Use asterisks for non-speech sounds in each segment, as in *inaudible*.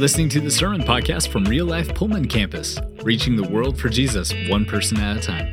listening to the Sermon Podcast from Real Life Pullman Campus, reaching the world for Jesus one person at a time.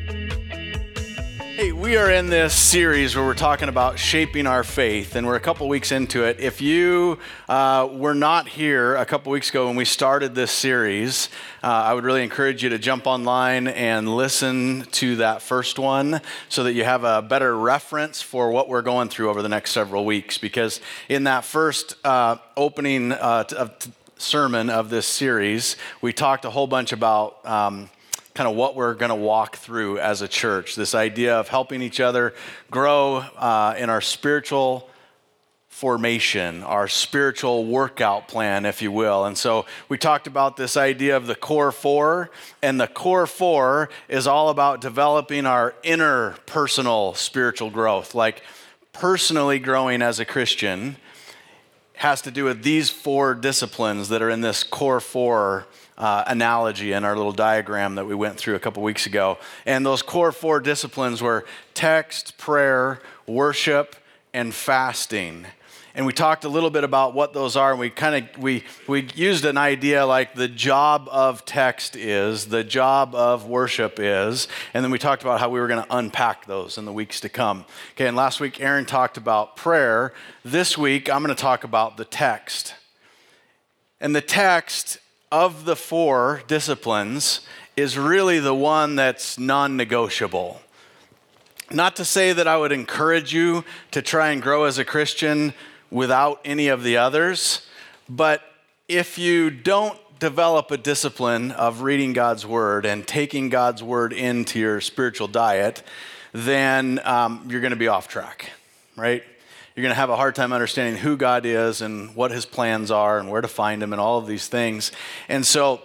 Hey, we are in this series where we're talking about shaping our faith, and we're a couple weeks into it. If you uh, were not here a couple weeks ago when we started this series, uh, I would really encourage you to jump online and listen to that first one so that you have a better reference for what we're going through over the next several weeks. Because in that first uh, opening uh, of sermon of this series, we talked a whole bunch about. Um, kind of what we're going to walk through as a church this idea of helping each other grow uh, in our spiritual formation, our spiritual workout plan, if you will. And so we talked about this idea of the core four, and the core four is all about developing our inner personal spiritual growth, like personally growing as a Christian. Has to do with these four disciplines that are in this core four uh, analogy in our little diagram that we went through a couple weeks ago. And those core four disciplines were text, prayer, worship, and fasting. And we talked a little bit about what those are, and we kind of we we used an idea like the job of text is, the job of worship is, and then we talked about how we were going to unpack those in the weeks to come. Okay, and last week Aaron talked about prayer. This week I'm going to talk about the text. And the text of the four disciplines is really the one that's non negotiable. Not to say that I would encourage you to try and grow as a Christian without any of the others, but if you don't develop a discipline of reading God's Word and taking God's Word into your spiritual diet, then um, you're going to be off track, right? You're going to have a hard time understanding who God is and what his plans are and where to find him and all of these things. And so,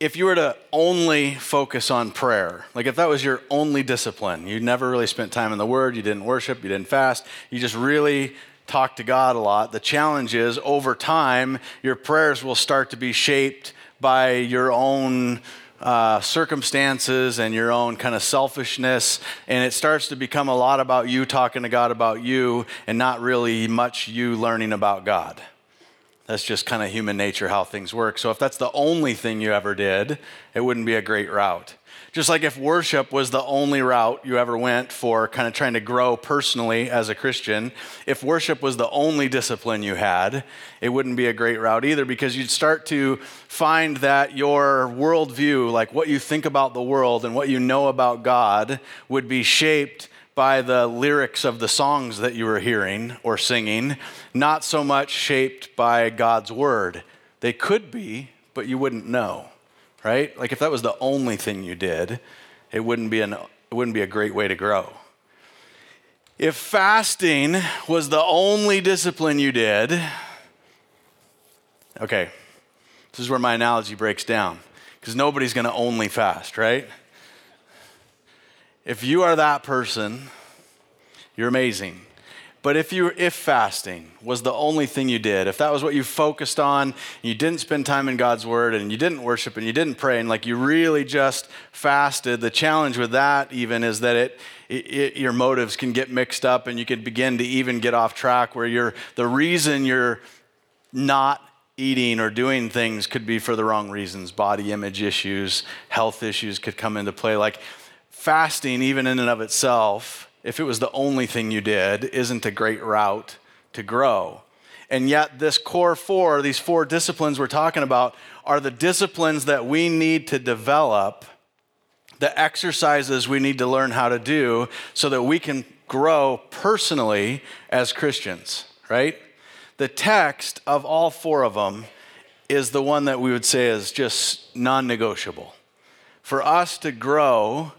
if you were to only focus on prayer, like if that was your only discipline, you never really spent time in the Word, you didn't worship, you didn't fast, you just really talked to God a lot. The challenge is over time, your prayers will start to be shaped by your own uh, circumstances and your own kind of selfishness, and it starts to become a lot about you talking to God about you and not really much you learning about God. That's just kind of human nature, how things work. So, if that's the only thing you ever did, it wouldn't be a great route. Just like if worship was the only route you ever went for kind of trying to grow personally as a Christian, if worship was the only discipline you had, it wouldn't be a great route either because you'd start to find that your worldview, like what you think about the world and what you know about God, would be shaped by the lyrics of the songs that you were hearing or singing, not so much shaped by God's word. They could be, but you wouldn't know right? Like if that was the only thing you did, it wouldn't be, an, it wouldn't be a great way to grow. If fasting was the only discipline you did, okay, this is where my analogy breaks down because nobody's going to only fast, right? If you are that person, you're amazing. But if you if fasting was the only thing you did, if that was what you focused on, you didn't spend time in God's word and you didn't worship and you didn't pray and like you really just fasted, the challenge with that even is that it, it, your motives can get mixed up and you could begin to even get off track where you're the reason you're not eating or doing things could be for the wrong reasons. Body image issues, health issues could come into play like fasting even in and of itself if it was the only thing you did, isn't a great route to grow. And yet, this core four, these four disciplines we're talking about, are the disciplines that we need to develop, the exercises we need to learn how to do so that we can grow personally as Christians, right? The text of all four of them is the one that we would say is just non negotiable. For us to grow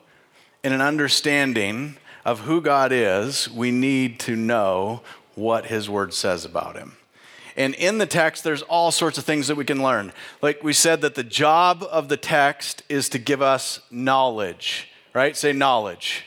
in an understanding of who God is, we need to know what His Word says about Him. And in the text, there's all sorts of things that we can learn. Like we said, that the job of the text is to give us knowledge, right? Say knowledge.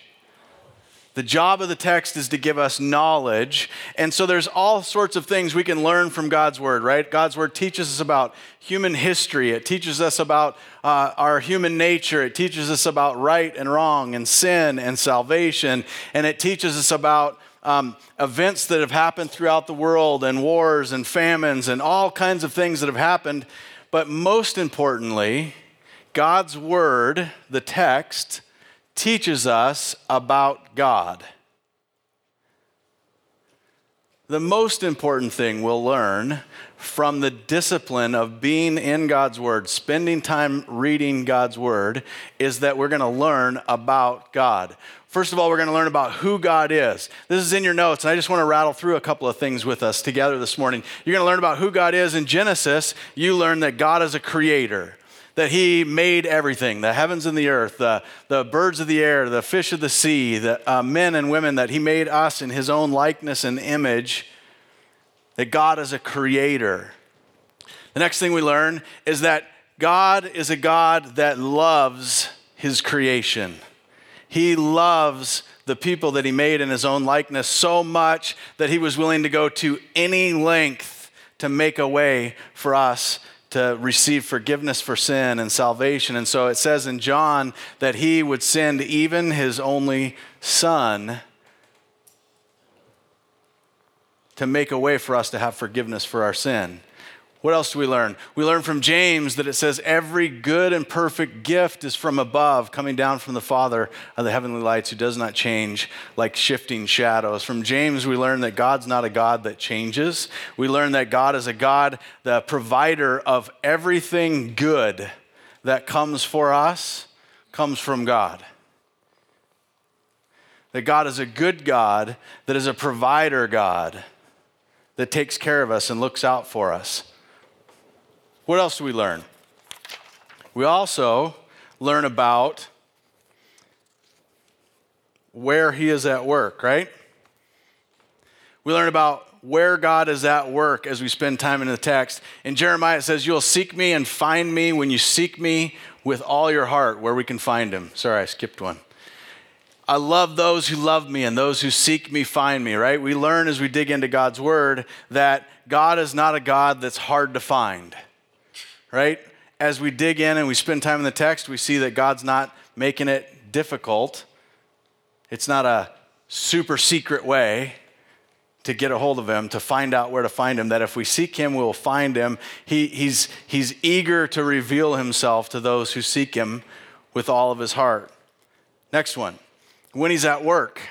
The job of the text is to give us knowledge. And so there's all sorts of things we can learn from God's word, right? God's word teaches us about human history, it teaches us about uh, our human nature, it teaches us about right and wrong and sin and salvation, and it teaches us about um, events that have happened throughout the world and wars and famines and all kinds of things that have happened. But most importantly, God's Word, the text, teaches us about God. The most important thing we'll learn from the discipline of being in God's Word, spending time reading God's Word, is that we're going to learn about God. First of all, we're going to learn about who God is. This is in your notes, and I just want to rattle through a couple of things with us together this morning. You're going to learn about who God is. In Genesis, you learn that God is a creator that he made everything the heavens and the earth, the, the birds of the air, the fish of the sea, the uh, men and women, that he made us in his own likeness and image, that God is a creator. The next thing we learn is that God is a God that loves his creation. He loves the people that he made in his own likeness so much that he was willing to go to any length to make a way for us to receive forgiveness for sin and salvation. And so it says in John that he would send even his only son to make a way for us to have forgiveness for our sin. What else do we learn? We learn from James that it says every good and perfect gift is from above, coming down from the Father of the heavenly lights, who does not change like shifting shadows. From James, we learn that God's not a God that changes. We learn that God is a God, the provider of everything good that comes for us, comes from God. That God is a good God, that is a provider God, that takes care of us and looks out for us. What else do we learn? We also learn about where he is at work, right? We learn about where God is at work as we spend time in the text. In Jeremiah, it says, You'll seek me and find me when you seek me with all your heart, where we can find him. Sorry, I skipped one. I love those who love me and those who seek me find me, right? We learn as we dig into God's word that God is not a God that's hard to find right? As we dig in and we spend time in the text, we see that God's not making it difficult. It's not a super secret way to get a hold of him, to find out where to find him, that if we seek him, we'll find him. He, he's, he's eager to reveal himself to those who seek him with all of his heart. Next one, when he's at work.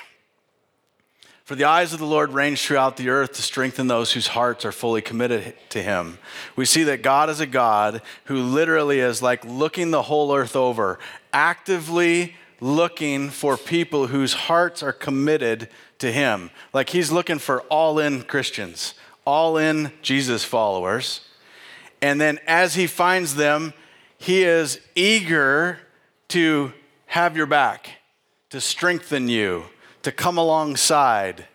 For the eyes of the Lord range throughout the earth to strengthen those whose hearts are fully committed to Him. We see that God is a God who literally is like looking the whole earth over, actively looking for people whose hearts are committed to Him. Like He's looking for all in Christians, all in Jesus followers. And then as He finds them, He is eager to have your back, to strengthen you to come alongside,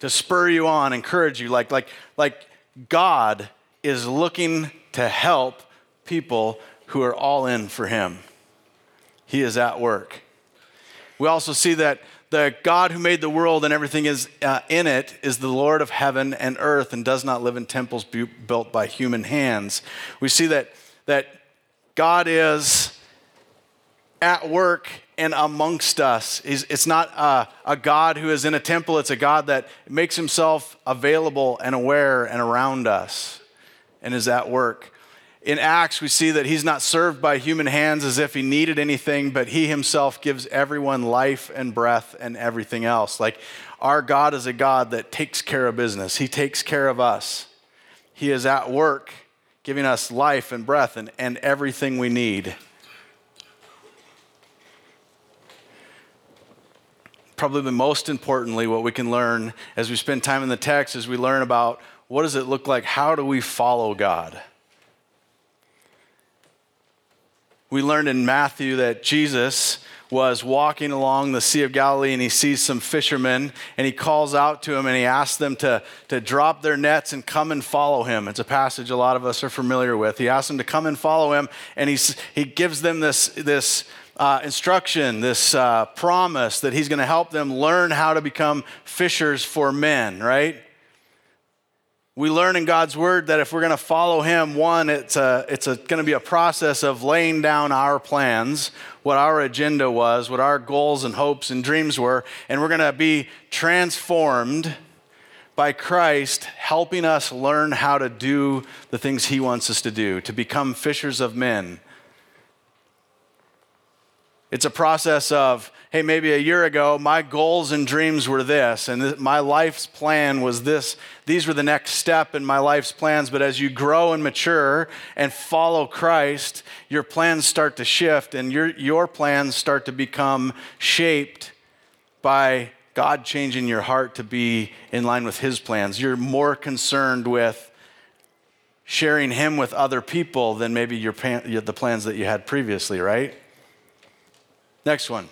to spur you on, encourage you. Like, like, like God is looking to help people who are all in for Him. He is at work. We also see that the God who made the world and everything is uh, in it is the Lord of heaven and earth and does not live in temples bu- built by human hands. We see that, that God is at work and amongst us. It's not a, a, God who is in a temple, it's a God that makes himself available and aware and around us and is at work. In Acts, we see that he's not served by human hands as if he needed anything, but he himself gives everyone life and breath and everything else. Like our God is a God that takes care of business, he takes care of us. He is at work giving us life and breath and, and everything we need. Probably the most importantly, what we can learn as we spend time in the text is we learn about what does it look like? How do we follow God? We learned in Matthew that Jesus was walking along the Sea of Galilee and he sees some fishermen and he calls out to them and he asks them to, to drop their nets and come and follow him. It's a passage a lot of us are familiar with. He asks them to come and follow him and he's, he gives them this, this uh, instruction, this uh, promise that he's going to help them learn how to become fishers for men, right? we learn in God's word that if we're going to follow him, one, it's, a, it's a, going to be a process of laying down our plans, what our agenda was, what our goals and hopes and dreams were, and we're going to be transformed by Christ helping us learn how to do the things he wants us to do, to become fishers of men it's a process of, hey, maybe a year ago, my goals and dreams were this, and my life's plan was this. These were the next step in my life's plans. But as you grow and mature and follow Christ, your plans start to shift, and your, your plans start to become shaped by God changing your heart to be in line with His plans. You're more concerned with sharing Him with other people than maybe your, the plans that you had previously, right? Next one.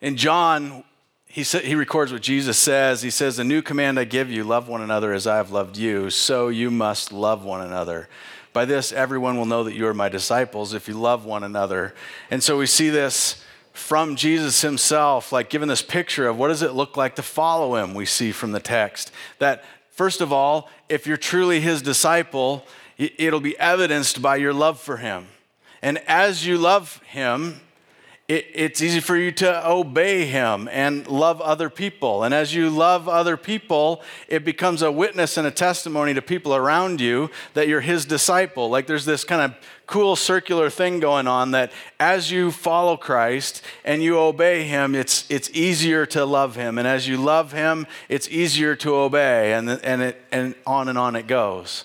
In John, he, sa- he records what Jesus says. He says, A new command I give you love one another as I have loved you, so you must love one another. By this, everyone will know that you are my disciples if you love one another. And so we see this from Jesus himself, like given this picture of what does it look like to follow him, we see from the text. That, first of all, if you're truly his disciple, it'll be evidenced by your love for him. And as you love him, it, it's easy for you to obey him and love other people. And as you love other people, it becomes a witness and a testimony to people around you that you're his disciple. Like there's this kind of cool circular thing going on that as you follow Christ and you obey him, it's, it's easier to love him. And as you love him, it's easier to obey. And, and, it, and on and on it goes.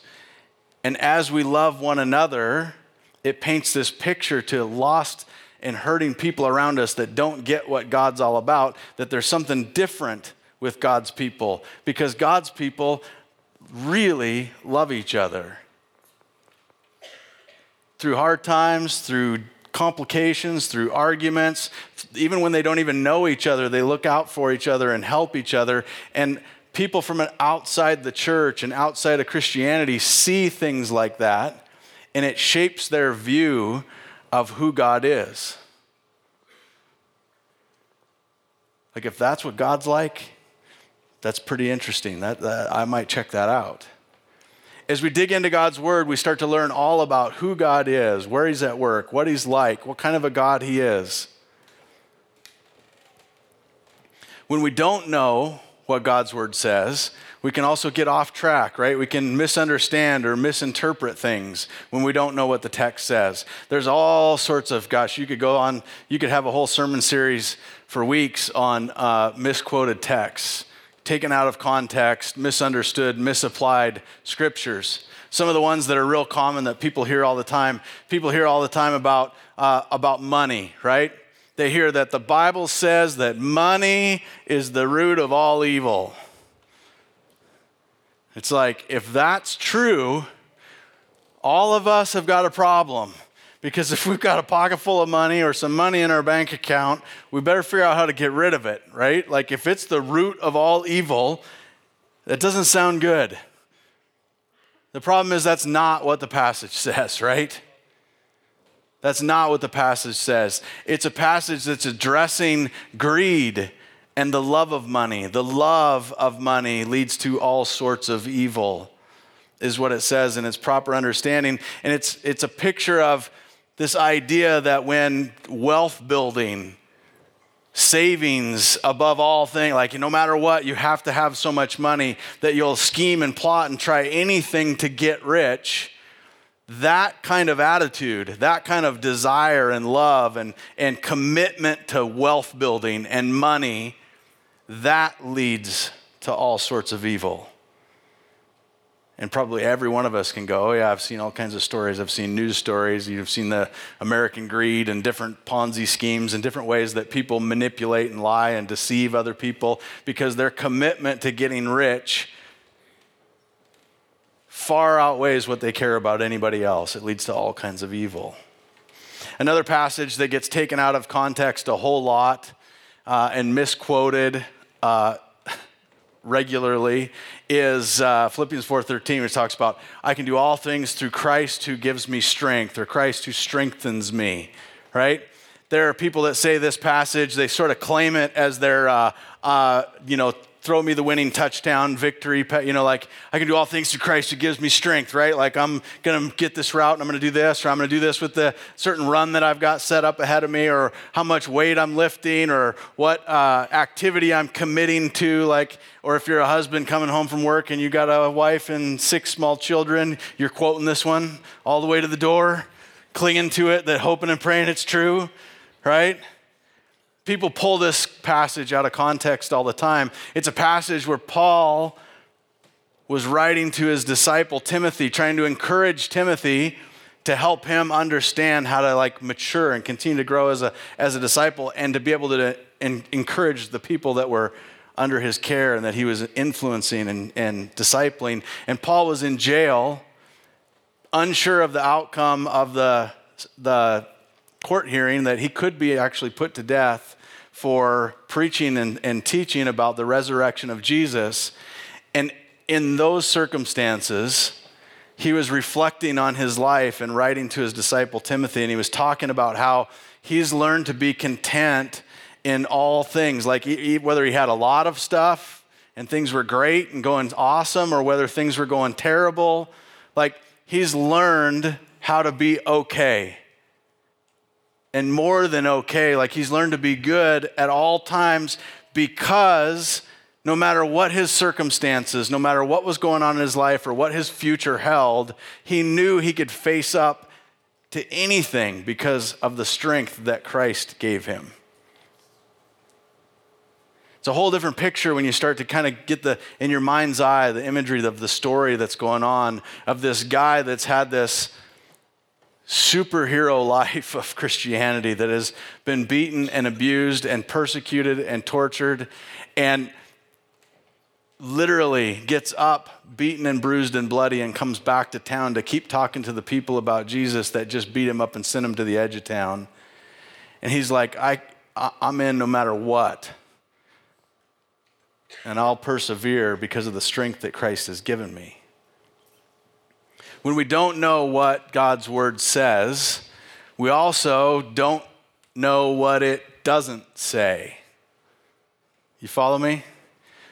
And as we love one another, it paints this picture to lost and hurting people around us that don't get what God's all about, that there's something different with God's people because God's people really love each other. Through hard times, through complications, through arguments, even when they don't even know each other, they look out for each other and help each other. And people from outside the church and outside of Christianity see things like that and it shapes their view of who God is. Like, if that's what God's like, that's pretty interesting. That, that, I might check that out. As we dig into God's word, we start to learn all about who God is, where He's at work, what He's like, what kind of a God He is. When we don't know what God's word says, we can also get off track, right? We can misunderstand or misinterpret things when we don't know what the text says. There's all sorts of, gosh, you could go on, you could have a whole sermon series for weeks on uh, misquoted texts, taken out of context, misunderstood, misapplied scriptures. Some of the ones that are real common that people hear all the time, people hear all the time about, uh, about money, right? They hear that the Bible says that money is the root of all evil. It's like, if that's true, all of us have got a problem. Because if we've got a pocket full of money or some money in our bank account, we better figure out how to get rid of it, right? Like, if it's the root of all evil, that doesn't sound good. The problem is that's not what the passage *laughs* says, right? That's not what the passage says. It's a passage that's addressing greed and the love of money. The love of money leads to all sorts of evil, is what it says in its proper understanding. And it's, it's a picture of this idea that when wealth building, savings above all things, like no matter what, you have to have so much money that you'll scheme and plot and try anything to get rich that kind of attitude, that kind of desire and love and, and commitment to wealth building and money that leads to all sorts of evil. And probably every one of us can go, oh, yeah, I've seen all kinds of stories. I've seen news stories. You've seen the American greed and different Ponzi schemes and different ways that people manipulate and lie and deceive other people because their commitment to getting rich far outweighs what they care about anybody else. It leads to all kinds of evil. Another passage that gets taken out of context a whole lot uh, and misquoted uh, *laughs* regularly is uh, Philippians 4:13, which talks about I can do all things through Christ who gives me strength, or Christ who strengthens me. Right? There are people that say this passage, they sort of claim it as their, uh, uh, you know, throw me the winning touchdown victory. You know, like I can do all things through Christ who gives me strength, right? Like I'm going to get this route and I'm going to do this, or I'm going to do this with the certain run that I've got set up ahead of me, or how much weight I'm lifting, or what uh, activity I'm committing to. Like, or if you're a husband coming home from work and you got a wife and six small children, you're quoting this one all the way to the door, clinging to it, that hoping and praying it's true, right? People pull this passage out of context all the time. It's a passage where Paul was writing to his disciple Timothy, trying to encourage Timothy to help him understand how to like mature and continue to grow as a, as a disciple and to be able to encourage the people that were under his care and that he was influencing and, and discipling. And Paul was in jail, unsure of the outcome of the, the court hearing, that he could be actually put to death for preaching and, and teaching about the resurrection of Jesus. And in those circumstances, he was reflecting on his life and writing to his disciple Timothy, and he was talking about how he's learned to be content in all things, like whether he had a lot of stuff and things were great and going awesome, or whether things were going terrible. Like he's learned how to be okay and more than okay. Like he's learned to be good at all times because no matter what his circumstances, no matter what was going on in his life or what his future held, he knew he could face up to anything because of the strength that Christ gave him. It's a whole different picture when you start to kind of get the in your mind's eye the imagery of the story that's going on of this guy that's had this superhero *laughs* life of Christianity that has been beaten and abused and persecuted and tortured and literally gets up, beaten and bruised and bloody, and comes back to town to keep talking to the people about Jesus that just beat him up and sent him to the edge of town. And he's like, I, I'm in no matter what. And I'll persevere because of the strength that Christ has given me when we don't know what God's word says, we also don't know what it doesn't say. You follow me?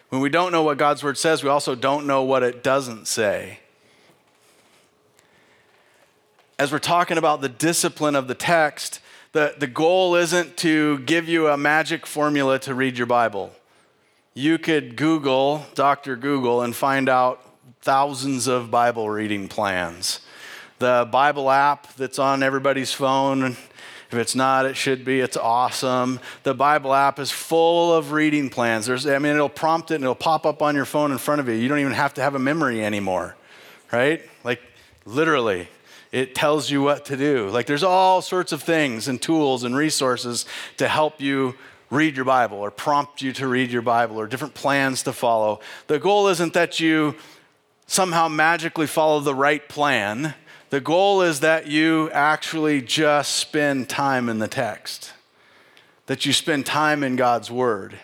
When we don't know what God's word says, we also don't know what it doesn't say. As we're talking about the discipline of the text, the, the goal isn't to give you a magic formula to read your Bible. You could Google, Dr. Google, and find out thousands of Bible reading plans. The Bible app that's on everybody's phone, if it's not, it should be. It's awesome. The Bible app is full of reading plans. There's, I mean, it'll prompt it and it'll pop up on your phone in front of you. You don't even have to have a memory anymore, right? Like, literally, it tells you what to do. Like, there's all sorts of things and tools and resources to help you read your Bible or prompt you to read your Bible or different plans to follow. The goal isn't that you somehow magically follow the right plan. The goal is that you actually just spend time in the text, that you spend time in God's Word.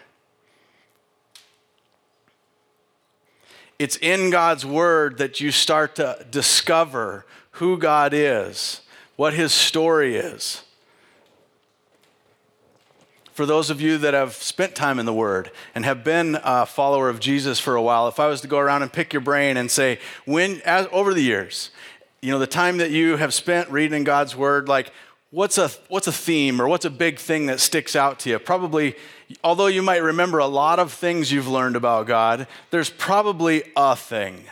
It's in God's Word that you start to discover who God is, what His story is for those of you that have spent time in the Word and have been a follower of Jesus for a while, if I was to go around and pick your brain and say, when, as, over the years, you know, the time that you have spent reading God's Word, like, what's a, what's a theme or what's a big thing that sticks out to you? Probably, although you might remember a lot of things you've learned about God, there's probably a thing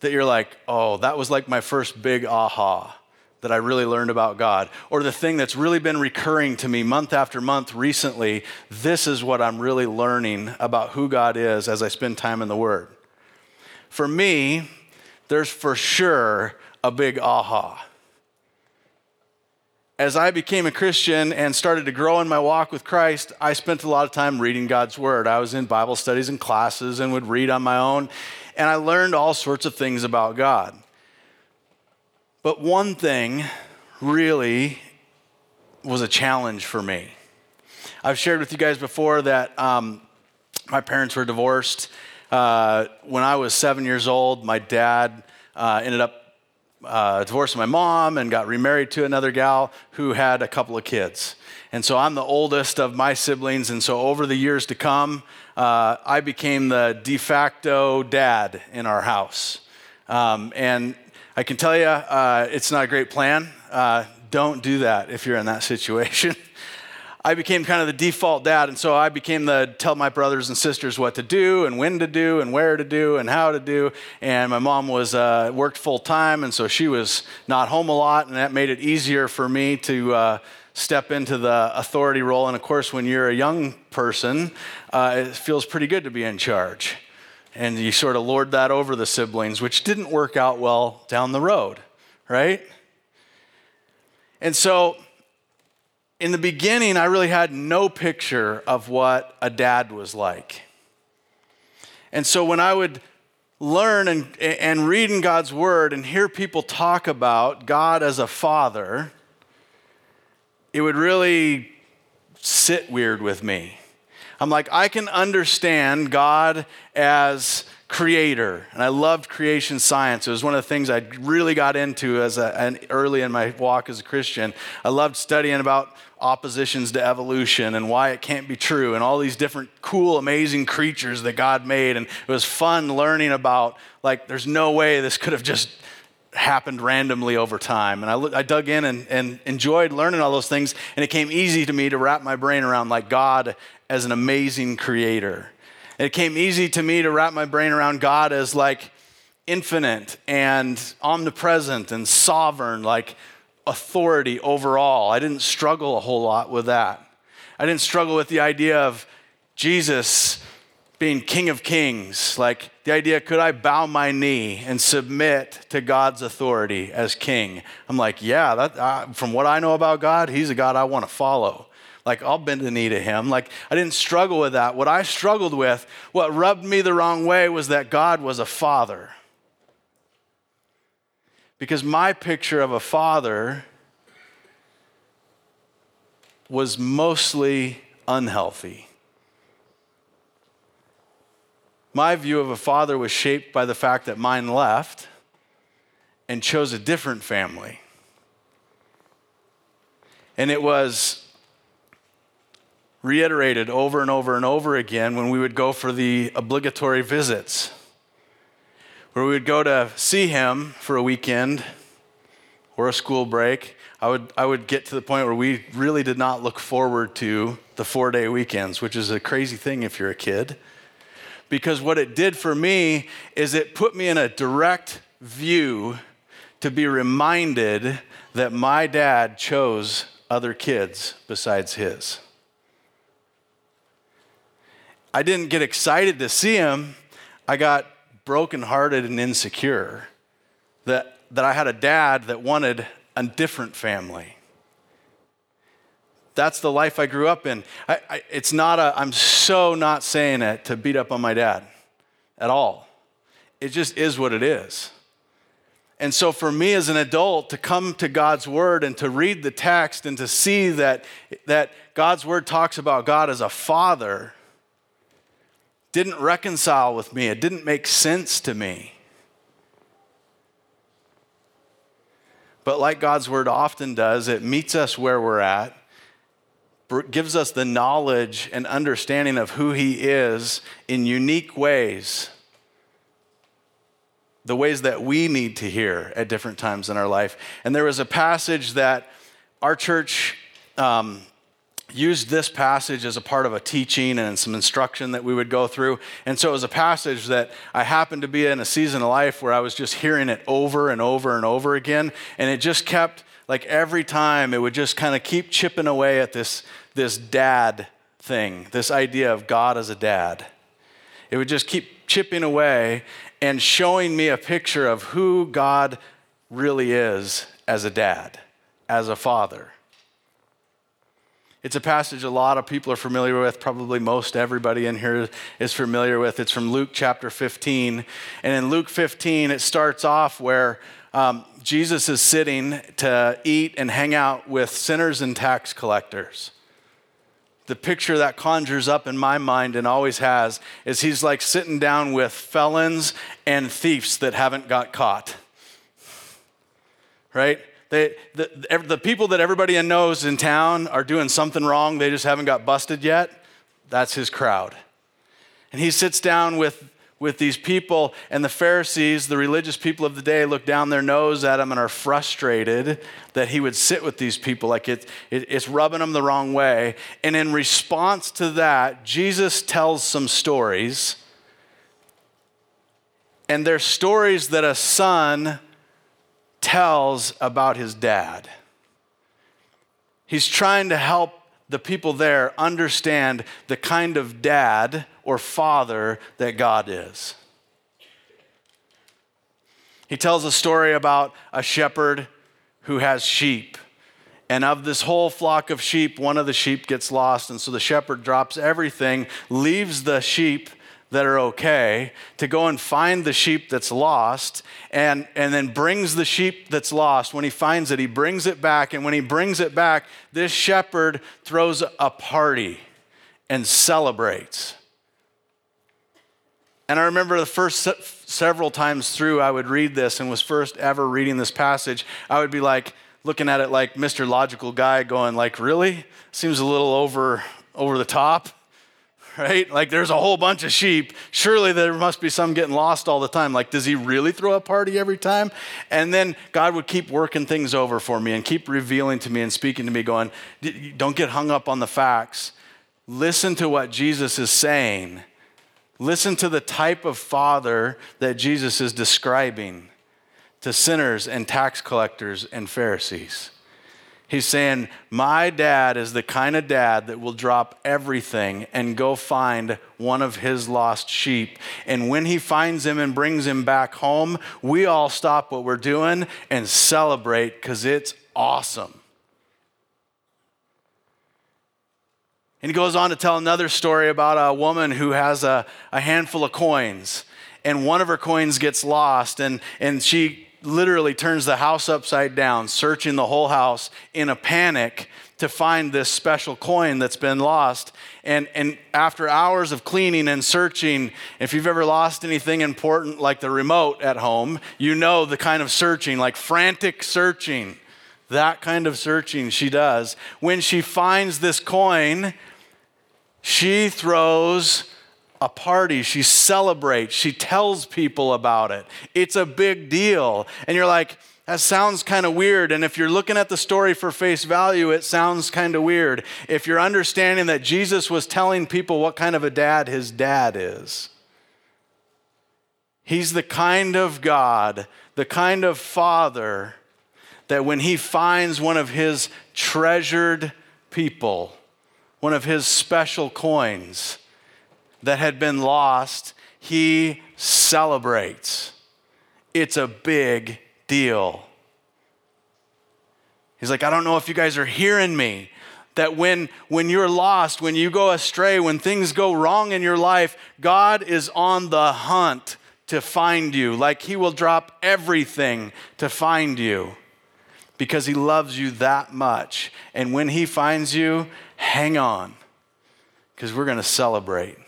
that you're like, oh, that was like my first big aha that I really learned about God, or the thing that's really been recurring to me month after month recently, this is what I'm really learning about who God is as I spend time in the Word. For me, there's for sure a big aha. As I became a Christian and started to grow in my walk with Christ, I spent a lot of time reading God's Word. I was in Bible studies and classes and would read on my own, and I learned all sorts of things about God. But one thing really was a challenge for me. I've shared with you guys before that um, my parents were divorced. Uh, when I was seven years old, my dad uh, ended up uh, my mom and got remarried to another gal who had a couple of kids. And so I'm the oldest of my siblings. And so over the years to come, uh, I became the de facto dad in our house. Um, and I can tell you, uh, it's not a great plan. Uh, don't do that if you're in that situation. *laughs* I became kind of the default dad, and so I became the tell my brothers and sisters what to do and when to do and where to do and how to do. And my mom was uh, worked full time, and so she was not home a lot, and that made it easier for me to uh, step into the authority role. And of course, when you're a young person, uh, it feels pretty good to be in charge, and you sort of lord that over the siblings, which didn't work out well down the road, right? And so in the beginning, I really had no picture of what a dad was like. And so when I would learn and, and read in God's word and hear people talk about God as a father, it would really sit weird with me. I'm like, I can understand God as creator. And I loved creation science. It was one of the things I really got into as a, an early in my walk as a Christian. I loved studying about oppositions to evolution and why it can't be true and all these different cool amazing creatures that god made and it was fun learning about like there's no way this could have just happened randomly over time and i, I dug in and, and enjoyed learning all those things and it came easy to me to wrap my brain around like god as an amazing creator it came easy to me to wrap my brain around god as like infinite and omnipresent and sovereign like authority overall. I didn't struggle a whole lot with that. I didn't struggle with the idea of Jesus being King of Kings. Like the idea, could I bow my knee and submit to God's authority as King? I'm like, yeah, that, uh, from what I know about God, He's a God I want to follow. Like, I'll bend the knee to Him. Like, I didn't struggle with that. What I struggled with, what rubbed me the wrong way, was that God was a father. Because my picture of a father was mostly unhealthy. My view of a father was shaped by the fact that mine left and chose a different family. And it was reiterated over and over and over again when we would go for the obligatory visits where we would go to see him for a weekend or a school break, I would, I would get to the point where we really did not look forward to the four day weekends, which is a crazy thing if you're a kid. Because what it did for me is it put me in a direct view to be reminded that my dad chose other kids besides his. I didn't get excited to see him. I got brokenhearted and insecure that, that I had a dad that wanted a different family. That's the life I grew up in. I, I, it's not a, I'm so not saying it to beat up on my dad at all. It just is what it is. And so, for me as an adult to come to God's word and to read the text and to see that, that God's word talks about God as a father didn't reconcile with me, it didn't make sense to me. But like God's word often does, it meets us where we're at, gives us the knowledge and understanding of who He is in unique ways, the ways that we need to hear at different times in our life. And there was a passage that our church um, used this passage as a part of a teaching and some instruction that we would go through. And so it was a passage that I happened to be in a season of life where I was just hearing it over and over and over again. And it just kept, like every time, it would just kind of keep chipping away at this, this dad thing, this idea of God as a dad. It would just keep chipping away and showing me a picture of who God really is as a dad, as a father. It's a passage a lot of people are familiar with, probably most everybody in here is familiar with. It's from Luke chapter 15. And in Luke 15, it starts off where um, Jesus is sitting to eat and hang out with sinners and tax collectors. The picture that conjures up in my mind and always has is he's like sitting down with felons and thieves that haven't got caught. right? They, the, the people that everybody knows in town are doing something wrong, they just haven't got busted yet. That's his crowd. And he sits down with, with these people, and the Pharisees, the religious people of the day, look down their nose at him and are frustrated that he would sit with these people. Like it, it, it's rubbing them the wrong way. And in response to that, Jesus tells some stories. And they're stories that a son tells about his dad. He's trying to help the people there understand the kind of dad or father that God is. He tells a story about a shepherd who has sheep. And of this whole flock of sheep, one of the sheep gets lost. And so the shepherd drops everything, leaves the sheep that are okay to go and find the sheep that's lost and, and then brings the sheep that's lost. When he finds it, he brings it back. And when he brings it back, this shepherd throws a party and celebrates. And I remember the first se- several times through, I would read this and was first ever reading this passage. I would be like, looking at it like Mr. Logical Guy, going like, really? Seems a little over, over the top *laughs* right? Like there's a whole bunch of sheep. Surely there must be some getting lost all the time. Like, does he really throw a party every time? And then God would keep working things over for me and keep revealing to me and speaking to me, going, don't get hung up on the facts. Listen to what Jesus is saying. Listen to the type of father that Jesus is describing to sinners and tax collectors and Pharisees. He's saying, My dad is the kind of dad that will drop everything and go find one of his lost sheep. And when he finds him and brings him back home, we all stop what we're doing and celebrate because it's awesome. And he goes on to tell another story about a woman who has a, a handful of coins, and one of her coins gets lost, and, and she literally turns the house upside down, searching the whole house in a panic to find this special coin that's been lost. And, and after hours of cleaning and searching, if you've ever lost anything important like the remote at home, you know the kind of searching, like frantic searching. That kind of searching she does. When she finds this coin, she throws a party, she celebrates, she tells people about it. It's a big deal. And you're like, that sounds kind of weird. And if you're looking at the story for face value, it sounds kind of weird. If you're understanding that Jesus was telling people what kind of a dad his dad is, he's the kind of God, the kind of father that when he finds one of his treasured people, one of his special coins, that had been lost, he celebrates. It's a big deal. He's like, I don't know if you guys are hearing me. That when, when you're lost, when you go astray, when things go wrong in your life, God is on the hunt to find you. Like He will drop everything to find you because He loves you that much. And when He finds you, hang on because we're going to celebrate.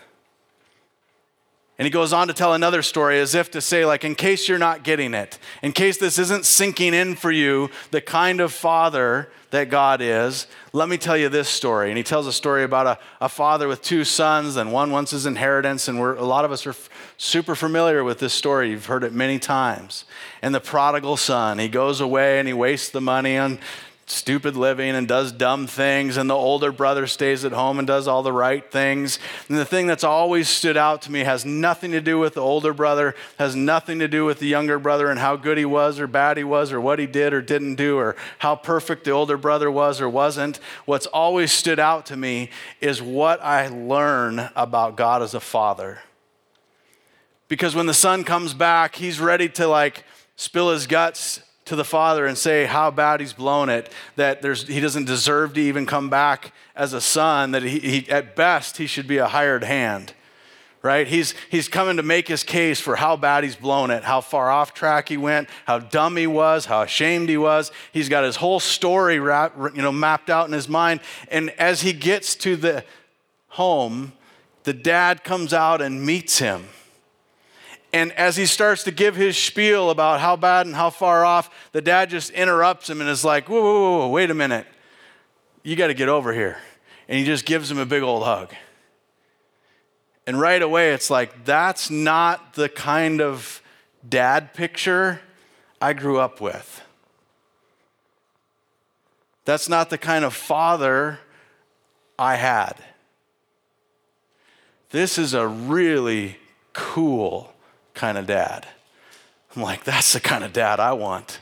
And he goes on to tell another story as if to say, like, in case you're not getting it, in case this isn't sinking in for you, the kind of father that God is, let me tell you this story. And he tells a story about a, a father with two sons, and one wants his inheritance. And a lot of us are f- super familiar with this story. You've heard it many times. And the prodigal son, he goes away and he wastes the money on stupid living and does dumb things, and the older brother stays at home and does all the right things. And the thing that's always stood out to me has nothing to do with the older brother, has nothing to do with the younger brother and how good he was or bad he was or what he did or didn't do or how perfect the older brother was or wasn't. What's always stood out to me is what I learn about God as a father. Because when the son comes back, he's ready to like spill his guts to the father and say how bad he's blown it, that he doesn't deserve to even come back as a son, that he, he, at best he should be a hired hand, right? He's, he's coming to make his case for how bad he's blown it, how far off track he went, how dumb he was, how ashamed he was. He's got his whole story wrap, you know, mapped out in his mind. And as he gets to the home, the dad comes out and meets him And as he starts to give his spiel about how bad and how far off, the dad just interrupts him and is like, whoa, whoa, whoa, wait a minute. You got to get over here. And he just gives him a big old hug. And right away, it's like, that's not the kind of dad picture I grew up with. That's not the kind of father I had. This is a really cool kind of dad. I'm like, that's the kind of dad I want.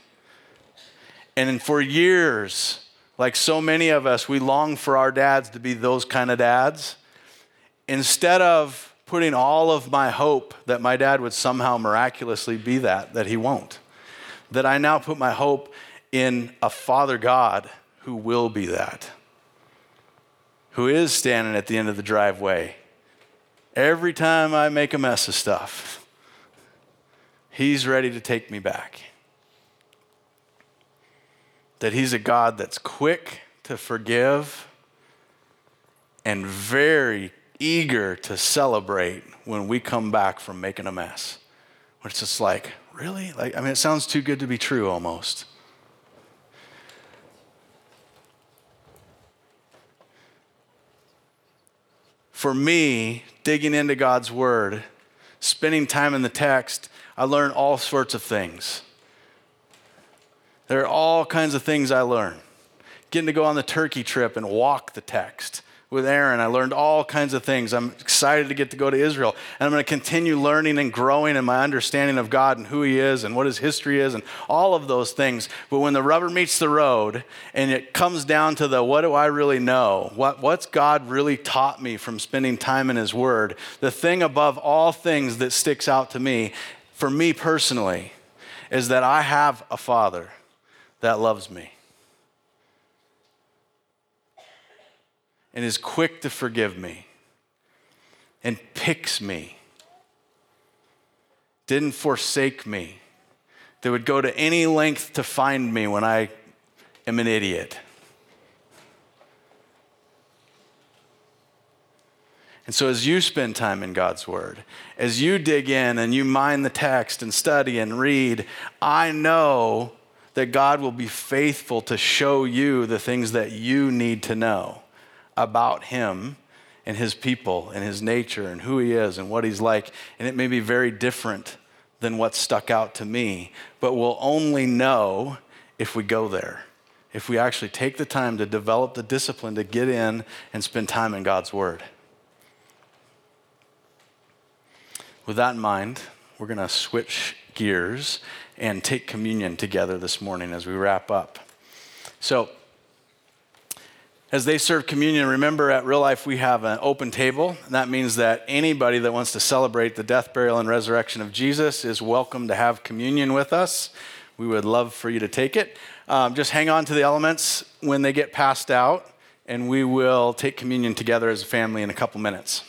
And for years, like so many of us, we long for our dads to be those kind of dads instead of putting all of my hope that my dad would somehow miraculously be that, that he won't. That I now put my hope in a Father God who will be that, who is standing at the end of the driveway. Every time I make a mess of stuff, he's ready to take me back. That he's a God that's quick to forgive and very eager to celebrate when we come back from making a mess. When it's just like, really? Like, I mean, it sounds too good to be true almost. For me, digging into God's Word, spending time in the text, I learn all sorts of things. There are all kinds of things I learn. Getting to go on the Turkey trip and walk the text with Aaron. I learned all kinds of things. I'm excited to get to go to Israel. And I'm going to continue learning and growing in my understanding of God and who He is and what His history is and all of those things. But when the rubber meets the road and it comes down to the what do I really know? What, what's God really taught me from spending time in His Word? The thing above all things that sticks out to me, for me personally, is that I have a Father that loves me. and is quick to forgive me and picks me, didn't forsake me, that would go to any length to find me when I am an idiot. And so, as you spend time in God's Word, as you dig in and you mine the text and study and read, I know that God will be faithful to show you the things that you need to know about him and his people and his nature and who he is and what he's like. And it may be very different than what stuck out to me, but we'll only know if we go there. If we actually take the time to develop the discipline to get in and spend time in God's Word. With that in mind, we're going to switch gears and take communion together this morning as we wrap up. So, as they serve communion, remember at Real Life we have an open table. And that means that anybody that wants to celebrate the death, burial, and resurrection of Jesus is welcome to have communion with us. We would love for you to take it. Um, just hang on to the elements when they get passed out, and we will take communion together as a family in a couple minutes.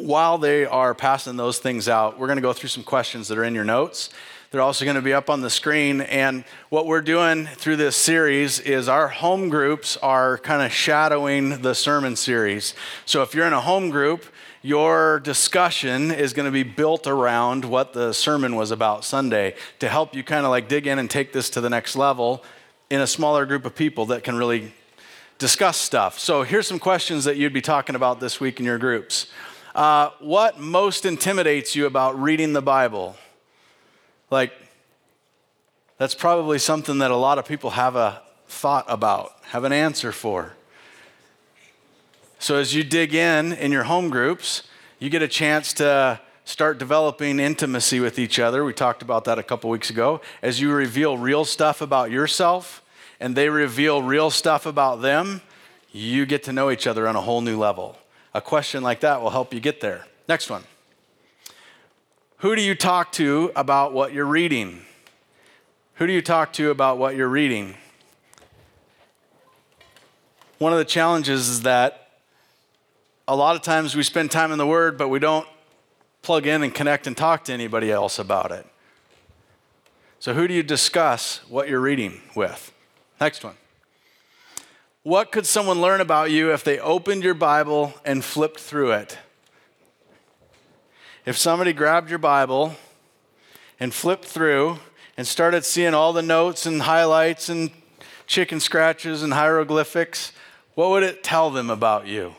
While they are passing those things out, we're going to go through some questions that are in your notes. They're also going to be up on the screen. And what we're doing through this series is our home groups are kind of shadowing the sermon series. So if you're in a home group, your discussion is going to be built around what the sermon was about Sunday to help you kind of like dig in and take this to the next level in a smaller group of people that can really discuss stuff. So here's some questions that you'd be talking about this week in your groups. Uh, what most intimidates you about reading the Bible? Like, that's probably something that a lot of people have a thought about, have an answer for. So, as you dig in in your home groups, you get a chance to start developing intimacy with each other. We talked about that a couple weeks ago. As you reveal real stuff about yourself and they reveal real stuff about them, you get to know each other on a whole new level. A question like that will help you get there. Next one. Who do you talk to about what you're reading? Who do you talk to about what you're reading? One of the challenges is that a lot of times we spend time in the Word, but we don't plug in and connect and talk to anybody else about it. So, who do you discuss what you're reading with? Next one. What could someone learn about you if they opened your Bible and flipped through it? if somebody grabbed your Bible and flipped through and started seeing all the notes and highlights and chicken scratches and hieroglyphics, what would it tell them about you?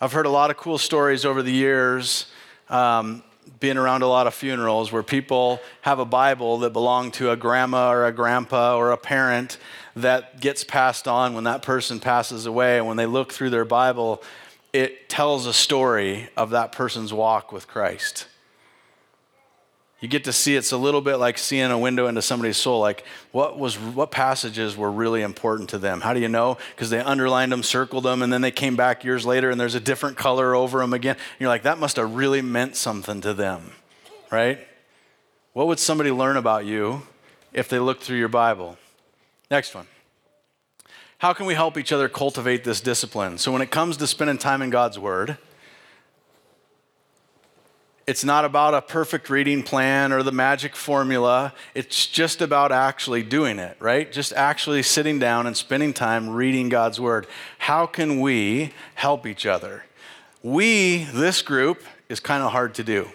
I've heard a lot of cool stories over the years, um, being around a lot of funerals, where people have a Bible that belonged to a grandma or a grandpa or a parent that gets passed on when that person passes away. And when they look through their Bible, it tells a story of that person's walk with Christ. You get to see it's a little bit like seeing a window into somebody's soul. Like what was what passages were really important to them? How do you know? Because they underlined them, circled them, and then they came back years later and there's a different color over them again. And you're like, that must have really meant something to them, right? What would somebody learn about you if they looked through your Bible? Next one. How can we help each other cultivate this discipline? So when it comes to spending time in God's Word, it's not about a perfect reading plan or the magic formula. It's just about actually doing it, right? Just actually sitting down and spending time reading God's Word. How can we help each other? We, this group, is kind of hard to do.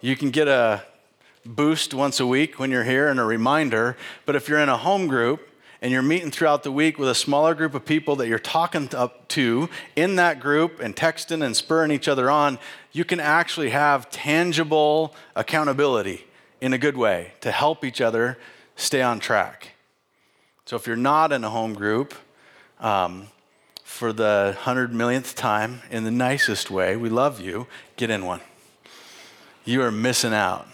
You can get a boost once a week when you're here and a reminder, but if you're in a home group, and you're meeting throughout the week with a smaller group of people that you're talking up to in that group and texting and spurring each other on, you can actually have tangible accountability in a good way to help each other stay on track. So if you're not in a home group, um, for the hundred millionth time, in the nicest way, we love you, get in one. You are missing out.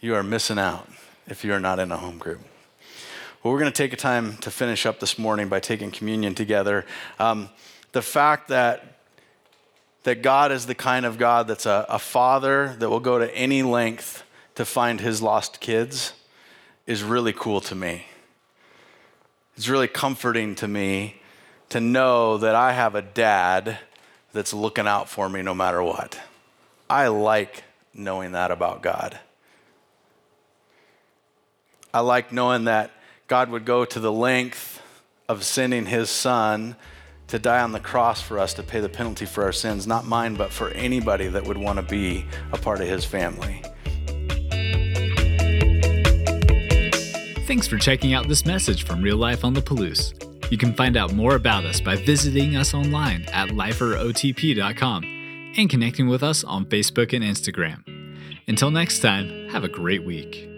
You are missing out if you are not in a home group. Well, we're going to take a time to finish up this morning by taking communion together. Um, the fact that that God is the kind of God that's a, a father that will go to any length to find his lost kids is really cool to me. It's really comforting to me to know that I have a dad that's looking out for me no matter what. I like knowing that about God. I like knowing that God would go to the length of sending his son to die on the cross for us to pay the penalty for our sins, not mine, but for anybody that would want to be a part of his family. Thanks for checking out this message from Real Life on the Palouse. You can find out more about us by visiting us online at liferotp.com and connecting with us on Facebook and Instagram. Until next time, have a great week.